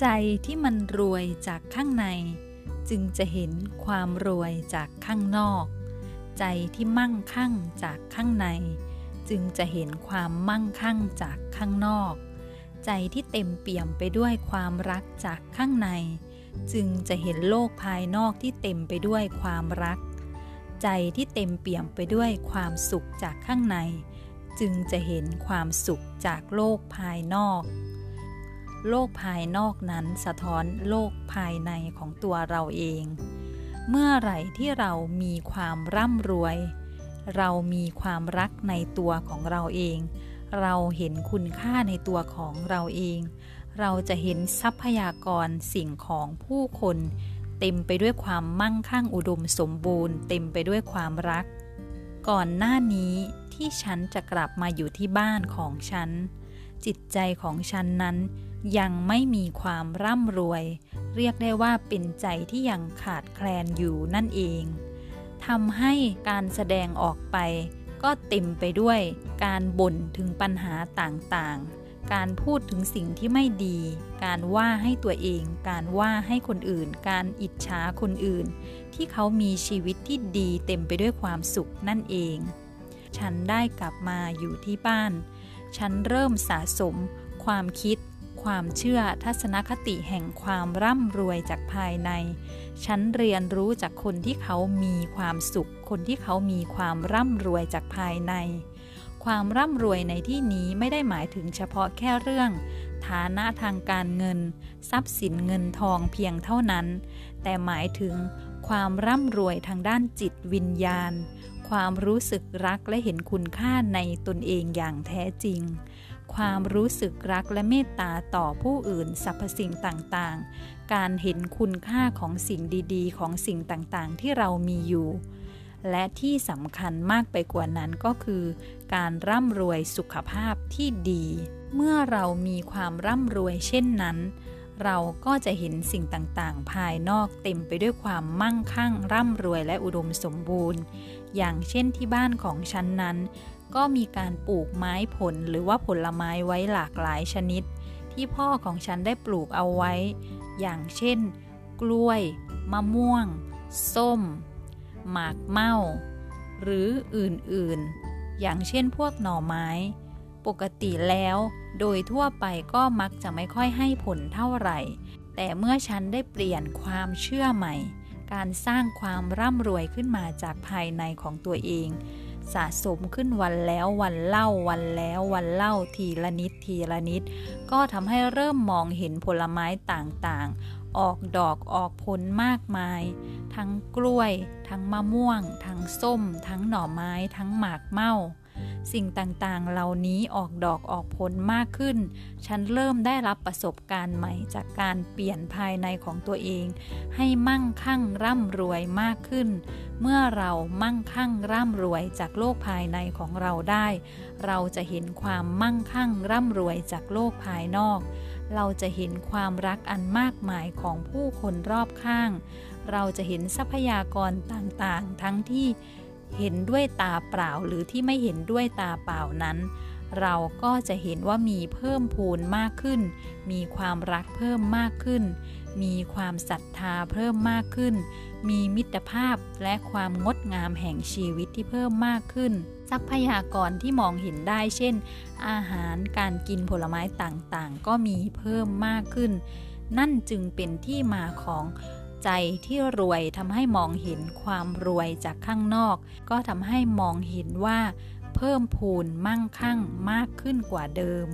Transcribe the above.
ใจที่มันรวยจากข้างใน จึงจะเห็นความรวยจากข้างนอก ใจที่มั่งคั่งจากข้างใน จึงจะเห็นความมั่งคั่งจากข้างนอก ใจที่เต็มเปี่ยมไปด้วยความรักจากข้างใน จึงจะเห็นโลกภายนอกที่เต็มไปด้วยความรัก ใจที่เต็มเปี่ยมไปด้วยความสุขจากข้างใน จึงจะเห็นความสุขจากโลกภายนอก โลกภายนอกนั้นสะท้อนโลกภายในของตัวเราเอง เมื่อไหร่ที่เรามีความร่ำรวย เรามีความรักในตัวของเราเอง เราเห็นคุณค่าในตัวของเราเอง เราจะเห็นทรัพยากรสิ่งของผู้คน เต็มไปด้วยความมั่งคั่งอุดมสมบูรณ์ เต็มไปด้วยความรัก ก่อนหน้านี้ที่ฉันจะกลับมาอยู่ที่บ้านของฉัน จิตใจของฉันนั้น ยังไม่มีความร่ำรวย เรียกได้ว่าเป็นใจที่ยังขาดแคลนอยู่นั่นเองทำให้การแสดงออกไป ก็เต็มไปด้วย การบ่นถึงปัญหาต่างๆ การพูดถึงสิ่งที่ไม่ดี การว่าให้ตัวเอง การว่าให้คนอื่น การอิจฉาคนอื่น ที่เขามีชีวิตที่ดีเต็มไปด้วยความสุขนั่นเอง ฉันได้กลับมาอยู่ที่บ้าน ฉันเริ่มสะสม ความคิด ความเชื่อทัศนคติแห่งความร่ำรวยจากภายใน ฉันเรียนรู้จากคนที่เขามีความสุข คนที่เขามีความร่ำรวยจากภายใน ความร่ำรวยในที่นี้ไม่ได้หมายถึงเฉพาะแค่เรื่อง ฐานะทางการเงิน ทรัพย์สินเงินทองเพียงเท่านั้น แต่หมายถึงความร่ำรวยทางด้านจิตวิญญาณ ความรู้สึกรักและเห็นคุณค่าในตนเองอย่างแท้จริง ความรู้สึกรักและเมตตาต่อผู้อื่นสรรพสิ่งต่างๆ การเห็นคุณค่าของสิ่งดี ๆ ของสิ่งต่างๆ ที่เรามีอยู่ และที่สำคัญมากไปกว่านั้นก็คือ การร่ำรวยสุขภาพที่ดี เมื่อเรามีความร่ำรวยเช่นนั้น เราก็จะเห็นสิ่งต่างๆ ภายนอกเต็มไปด้วยความมั่งคั่ง ร่ำรวยและอุดมสมบูรณ์ อย่างเช่นที่บ้านของฉันนั้น ก็มีการปลูกไม้ผลหรือว่าผลไม้ไว้หลากหลายชนิด ที่พ่อของฉันได้ปลูกเอาไว้ อย่างเช่น กล้วย มะม่วง ส้ม หมากเม่า หรืออื่นๆ อย่างเช่นพวกหน่อไม้ ปกติแล้ว โดยทั่วไปก็มักจะไม่ค่อยให้ผลเท่าไหร่ แต่เมื่อฉันได้เปลี่ยนความเชื่อใหม่ การสร้างความร่ำรวยขึ้นมาจากภายในของตัวเอง สะสมขึ้นวันแล้ววันเล่าวันแล้ววันเล่าทีละนิดทีละนิด ก็ทำให้เริ่มมองเห็นผลไม้ต่างๆ ออกดอกออกผลมากมาย ทั้งกล้วย ทั้งมะม่วง ทั้งส้ม ทั้งหน่อไม้ ทั้งหมากเม่า สิ่งต่างๆ เหล่านี้ออกดอกออกผลมากขึ้น ฉันเริ่มได้รับประสบการณ์ใหม่จากการเปลี่ยนภายในของตัวเอง ให้มั่งคั่งร่ำรวยมากขึ้น เมื่อเรามั่งคั่งร่ำรวยจากโลกภายในของเราได้ เราจะเห็นความมั่งคั่งร่ำรวยจากโลกภายนอก เราจะเห็นความรักอันมากมายของผู้คนรอบข้าง เราจะเห็นทรัพยากรต่างๆ ทั้งที่ เห็นด้วยตาเปล่าหรือที่ไม่เห็นด้วยตาเปล่านั้น เราก็จะเห็นว่ามีเพิ่มพูนมากขึ้น มีความรักเพิ่มมากขึ้น มีความศรัทธาเพิ่มมากขึ้น มีมิตรภาพและความงดงามแห่งชีวิตที่เพิ่มมากขึ้น ทรัพยากรที่มองเห็นได้เช่น อาหารการกินผลไม้ต่างๆ ก็มีเพิ่มมากขึ้น นั่นจึงเป็นที่มาของ ใจที่รวยทำให้มองเห็นความรวยจากข้างนอก ก็ทำให้มองเห็นว่า เพิ่มพูนมั่งคั่งมากขึ้นกว่าเดิม